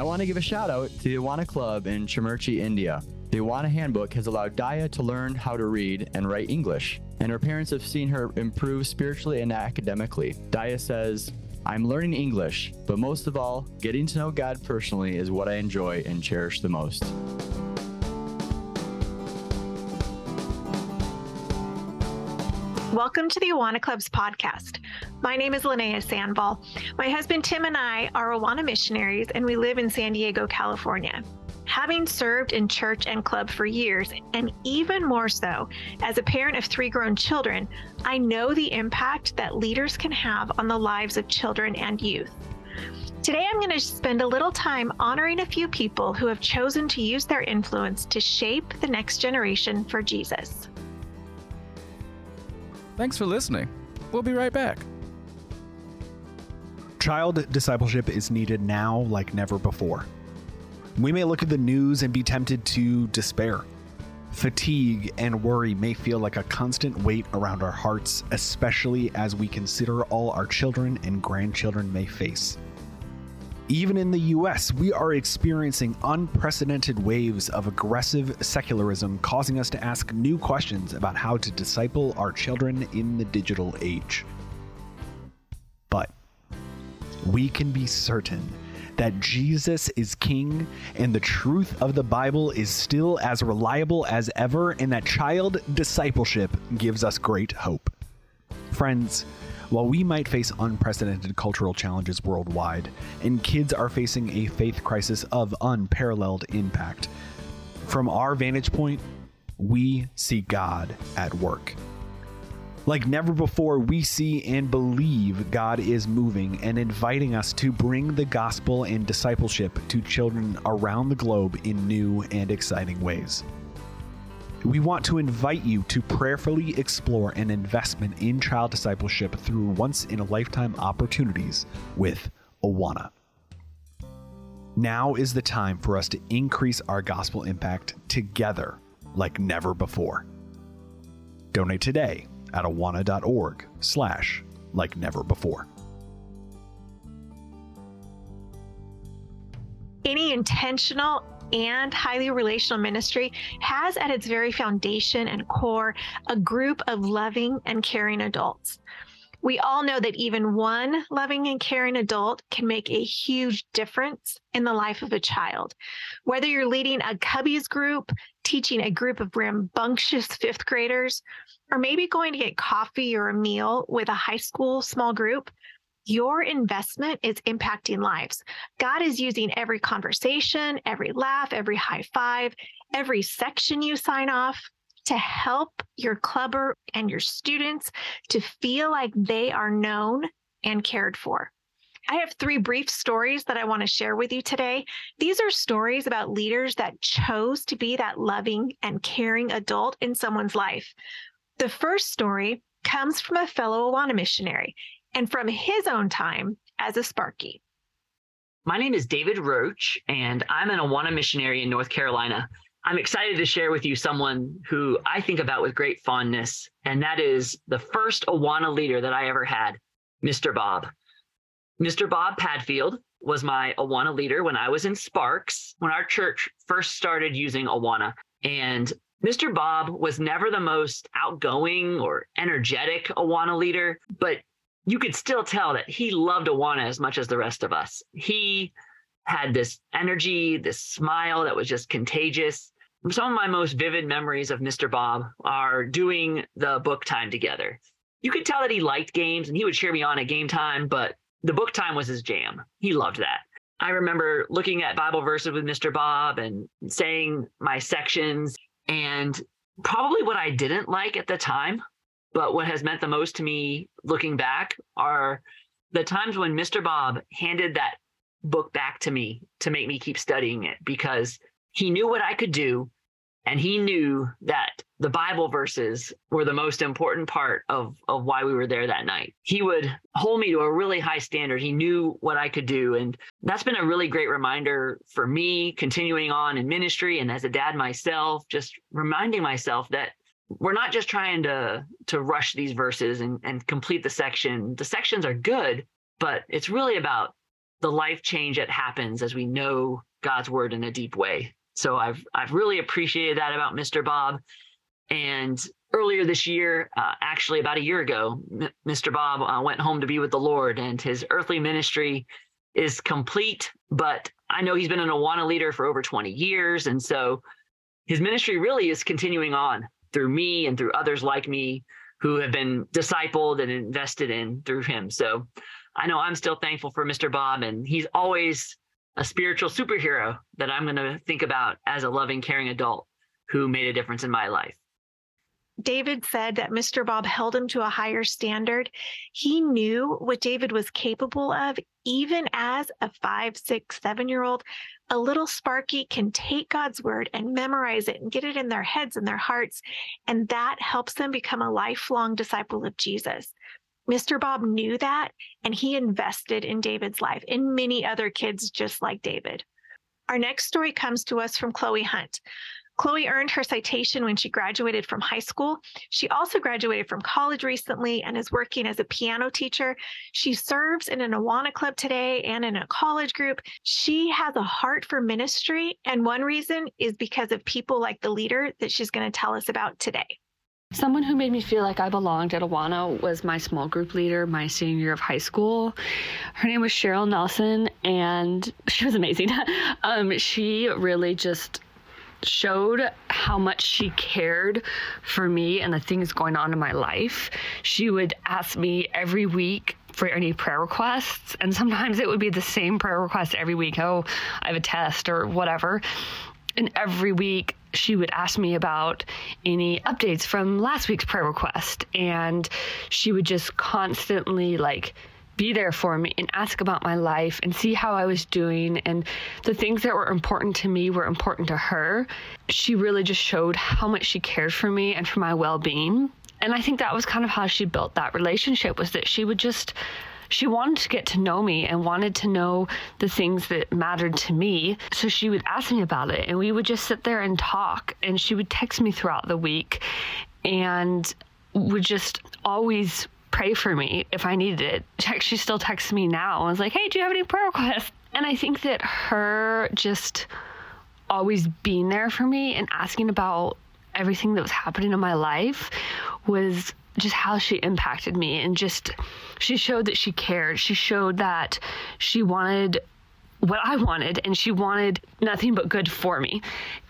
I want to give a shout out to the Awana Club in Chamurchi, India. The Awana Handbook has allowed Daya to learn how to read and write English, and her parents have seen her improve spiritually and academically. Daya says, I'm learning English, but most of all, getting to know God personally is what I enjoy and cherish the most. Welcome to the Awana Club's podcast. My name is Linnea Sandoval. My husband Tim and I are Awana missionaries, and we live in San Diego, California. Having served in church and club for years, and even more so as a parent of three grown children, I know the impact that leaders can have on the lives of children and youth. Today, I'm going to spend a little time honoring a few people who have chosen to use their influence to shape the next generation for Jesus. Thanks for listening. We'll be right back. Child discipleship is needed now like never before. We may look at the news and be tempted to despair. Fatigue and worry may feel like a constant weight around our hearts, especially as we consider all our children and grandchildren may face. Even in the US, we are experiencing unprecedented waves of aggressive secularism, causing us to ask new questions about how to disciple our children in the digital age. We can be certain that Jesus is King and the truth of the Bible is still as reliable as ever, and that child discipleship gives us great hope. Friends, while we might face unprecedented cultural challenges worldwide, and kids are facing a faith crisis of unparalleled impact, from our vantage point, we see God at work. Like never before, we see and believe God is moving and inviting us to bring the gospel and discipleship to children around the globe in new and exciting ways. We want to invite you to prayerfully explore an investment in child discipleship through once in a lifetime opportunities with Awana. Now is the time for us to increase our gospel impact together like never before. Donate today at awana.org slash like never before. Any intentional and highly relational ministry has at its very foundation and core a group of loving and caring adults. We all know that even one loving and caring adult can make a huge difference in the life of a child. Whether you're leading a Cubbies group, teaching a group of rambunctious fifth graders, or maybe going to get coffee or a meal with a high school small group, your investment is impacting lives. God is using every conversation, every laugh, every high five, every section you sign off to help your clubber and your students to feel like they are known and cared for. I have three brief stories that I want to share with you today. These are stories about leaders that chose to be that loving and caring adult in someone's life. The first story comes from a fellow Awana missionary and from his own time as a Sparky. My name is David Roach, and I'm an Awana missionary in North Carolina. I'm excited to share with you someone who I think about with great fondness, and that is the first Awana leader that I ever had, Mr. Bob. Mr. Bob Padfield was my Awana leader when I was in Sparks, when our church first started using Awana. And Mr. Bob was never the most outgoing or energetic Awana leader, but you could still tell that he loved Awana as much as the rest of us. He had this energy, this smile that was just contagious. Some of my most vivid memories of Mr. Bob are doing the book time together. You could tell that he liked games and he would cheer me on at game time, but the book time was his jam. He loved that. I remember looking at Bible verses with Mr. Bob and saying my sections. And probably what I didn't like at the time but what has meant the most to me looking back are the times when Mr. Bob handed that book back to me to make me keep studying it because he knew what I could do and he knew that the Bible verses were the most important part of, of why we were there that night. He would hold me to a really high standard. He knew what I could do. And that's been a really great reminder for me continuing on in ministry and as a dad myself, just reminding myself that we're not just trying to to rush these verses and, and complete the section. The sections are good, but it's really about the life change that happens as we know God's word in a deep way. So I've I've really appreciated that about Mr. Bob. And earlier this year, uh, actually about a year ago, M- Mr. Bob uh, went home to be with the Lord, and his earthly ministry is complete. But I know he's been an Awana leader for over 20 years, and so his ministry really is continuing on through me and through others like me who have been discipled and invested in through him. So I know I'm still thankful for Mr. Bob, and he's always a spiritual superhero that I'm going to think about as a loving, caring adult who made a difference in my life. David said that Mr. Bob held him to a higher standard. He knew what David was capable of, even as a five, six, seven year old. A little Sparky can take God's word and memorize it and get it in their heads and their hearts. And that helps them become a lifelong disciple of Jesus. Mr. Bob knew that and he invested in David's life and many other kids just like David. Our next story comes to us from Chloe Hunt. Chloe earned her citation when she graduated from high school. She also graduated from college recently and is working as a piano teacher. She serves in an Awana club today and in a college group. She has a heart for ministry, and one reason is because of people like the leader that she's going to tell us about today. Someone who made me feel like I belonged at Awana was my small group leader my senior year of high school. Her name was Cheryl Nelson, and she was amazing. um, she really just showed how much she cared for me and the things going on in my life. She would ask me every week for any prayer requests, and sometimes it would be the same prayer request every week. Oh, I have a test or whatever. And every week she would ask me about any updates from last week's prayer request. And she would just constantly like be there for me and ask about my life and see how I was doing. And the things that were important to me were important to her. She really just showed how much she cared for me and for my well being. And I think that was kind of how she built that relationship was that she would just she wanted to get to know me and wanted to know the things that mattered to me. So she would ask me about it and we would just sit there and talk. And she would text me throughout the week and would just always pray for me if I needed it. She still texts me now and was like, hey, do you have any prayer requests? And I think that her just always being there for me and asking about everything that was happening in my life was just how she impacted me and just she showed that she cared. She showed that she wanted what I wanted and she wanted nothing but good for me.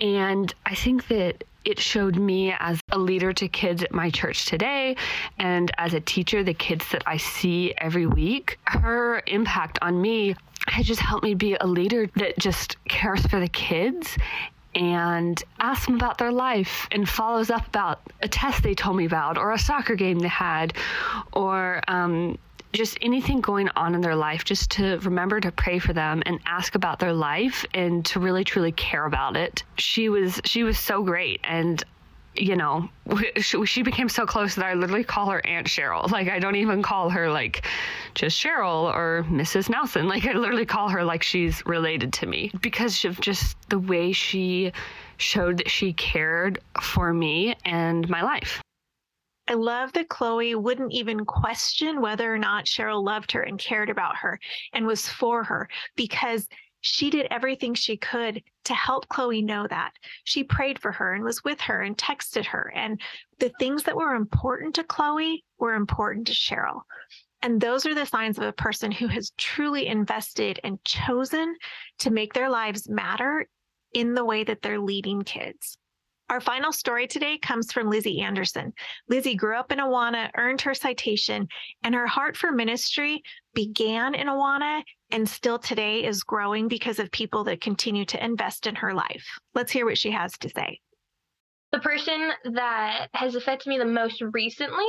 And I think that it showed me as a leader to kids at my church today and as a teacher, the kids that I see every week, her impact on me has just helped me be a leader that just cares for the kids and asks them about their life and follows up about a test they told me about or a soccer game they had or um, just anything going on in their life, just to remember to pray for them and ask about their life and to really truly care about it. She was she was so great and you know, she became so close that I literally call her Aunt Cheryl. Like, I don't even call her like just Cheryl or Mrs. Nelson. Like, I literally call her like she's related to me because of just the way she showed that she cared for me and my life. I love that Chloe wouldn't even question whether or not Cheryl loved her and cared about her and was for her because she did everything she could to help Chloe know that. She prayed for her and was with her and texted her. And the things that were important to Chloe were important to Cheryl. And those are the signs of a person who has truly invested and chosen to make their lives matter in the way that they're leading kids. Our final story today comes from Lizzie Anderson. Lizzie grew up in Awana, earned her citation, and her heart for ministry began in Awana and still today is growing because of people that continue to invest in her life. Let's hear what she has to say. The person that has affected me the most recently,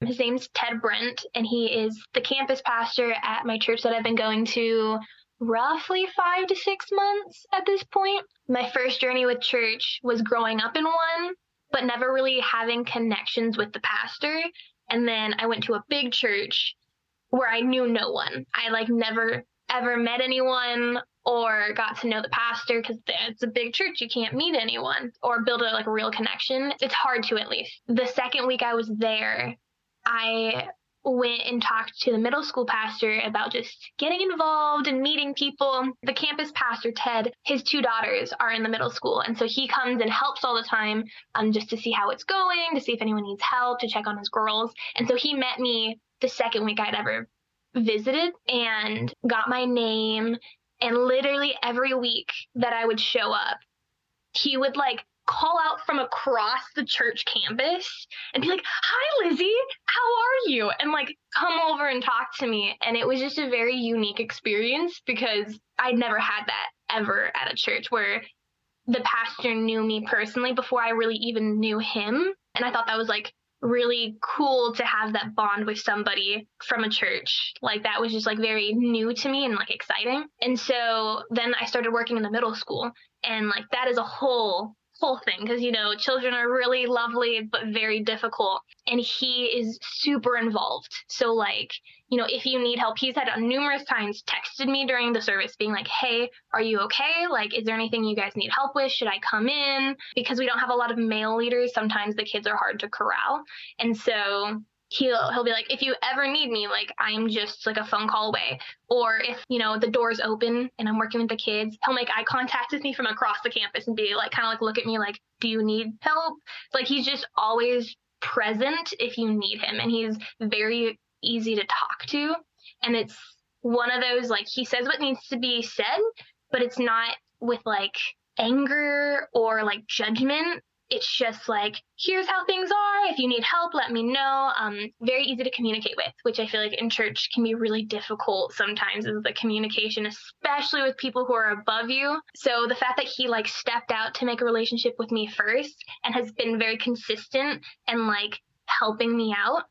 his name's Ted Brent, and he is the campus pastor at my church that I've been going to roughly five to six months at this point. My first journey with church was growing up in one, but never really having connections with the pastor. And then I went to a big church where I knew no one. I like never ever met anyone or got to know the pastor because it's a big church you can't meet anyone or build a like real connection it's hard to at least the second week i was there i went and talked to the middle school pastor about just getting involved and meeting people. The campus pastor, Ted, his two daughters are in the middle school. And so he comes and helps all the time um, just to see how it's going, to see if anyone needs help, to check on his girls. And so he met me the second week I'd ever visited and got my name. And literally every week that I would show up, he would like call out from across the church campus and be like, Hi, Lizzie, how are you? And like come over and talk to me. And it was just a very unique experience because I'd never had that ever at a church where the pastor knew me personally before I really even knew him. And I thought that was like really cool to have that bond with somebody from a church. Like that was just like very new to me and like exciting. And so then I started working in the middle school and like that is a whole whole thing because you know children are really lovely but very difficult. And he is super involved. So like you know if you need help he's had numerous times texted me during the service being like hey are you okay? Like is there anything you guys need help with? Should i come in? Because we don't have a lot of male leaders sometimes the kids are hard to corral. And so he'll he'll be like if you ever need me like i'm just like a phone call away. Or if you know the door's open and i'm working with the kids he'll make eye contact with me from across the campus and be like kind of like look at me like do you need help? Like he's just always present if you need him and he's very easy to talk to. And it's one of those like he says what needs to be said but it's not with like anger or like judgment it's just like here's how things are. If you need help let me know. Um, very easy to communicate with which i feel like in church can be really difficult sometimes is the communication especially with people who are above you. So the fact that he like stepped out to make a relationship with me first and has been very consistent and like helping me out.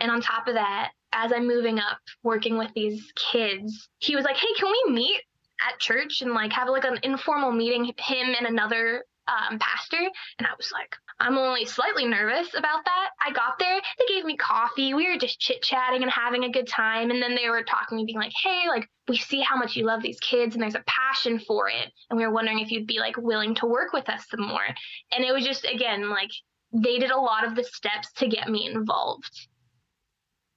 And on top of that as i'm moving up working with these kids he was like hey can we meet at church and like have like an informal meeting him and another um, pastor. And I was like, I'm only slightly nervous about that. I got there, they gave me coffee. We were just chit chatting and having a good time. And then they were talking being like, hey, like, we see how much you love these kids and there's a passion for it. And we were wondering if you'd be like willing to work with us some more. And it was just, again, like, they did a lot of the steps to get me involved.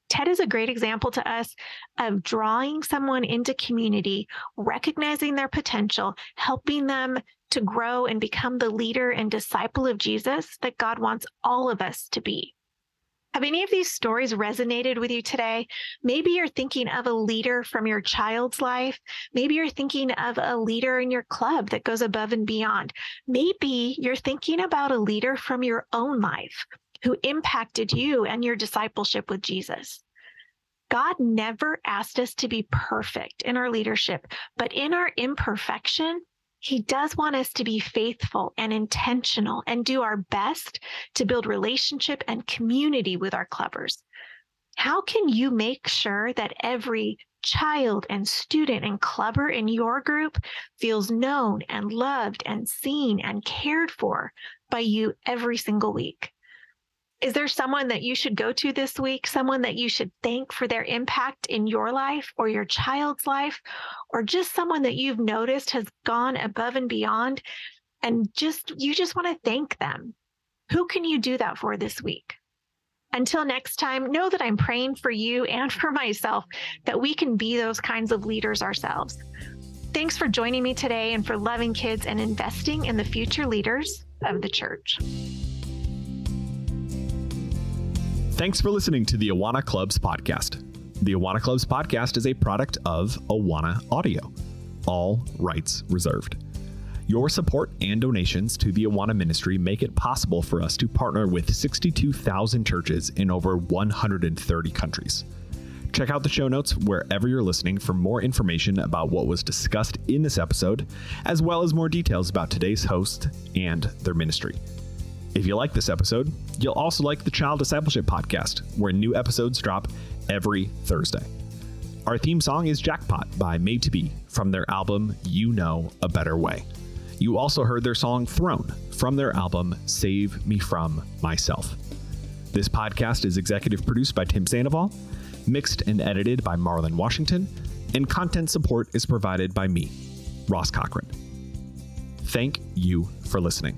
Ted is a great example to us of drawing someone into community, recognizing their potential, helping them to grow and become the leader and disciple of Jesus that God wants all of us to be. Have any of these stories resonated with you today? Maybe you're thinking of a leader from your child's life. Maybe you're thinking of a leader in your club that goes above and beyond. Maybe you're thinking about a leader from your own life who impacted you and your discipleship with Jesus. God never asked us to be perfect in our leadership, but in our imperfection, he does want us to be faithful and intentional and do our best to build relationship and community with our clubbers. How can you make sure that every child and student and clubber in your group feels known and loved and seen and cared for by you every single week? Is there someone that you should go to this week? Someone that you should thank for their impact in your life or your child's life? Or just someone that you've noticed has gone above and beyond and just you just want to thank them? Who can you do that for this week? Until next time, know that I'm praying for you and for myself that we can be those kinds of leaders ourselves. Thanks for joining me today and for loving kids and investing in the future leaders of the church. Thanks for listening to the Awana Clubs podcast. The Awana Clubs podcast is a product of Awana Audio, all rights reserved. Your support and donations to the Awana ministry make it possible for us to partner with 62,000 churches in over 130 countries. Check out the show notes wherever you're listening for more information about what was discussed in this episode, as well as more details about today's host and their ministry. If you like this episode, you'll also like the Child Discipleship Podcast, where new episodes drop every Thursday. Our theme song is Jackpot by Made to Be from their album You Know a Better Way. You also heard their song Throne from their album Save Me From Myself. This podcast is executive produced by Tim Sandoval, mixed and edited by Marlon Washington, and content support is provided by me, Ross Cochran. Thank you for listening.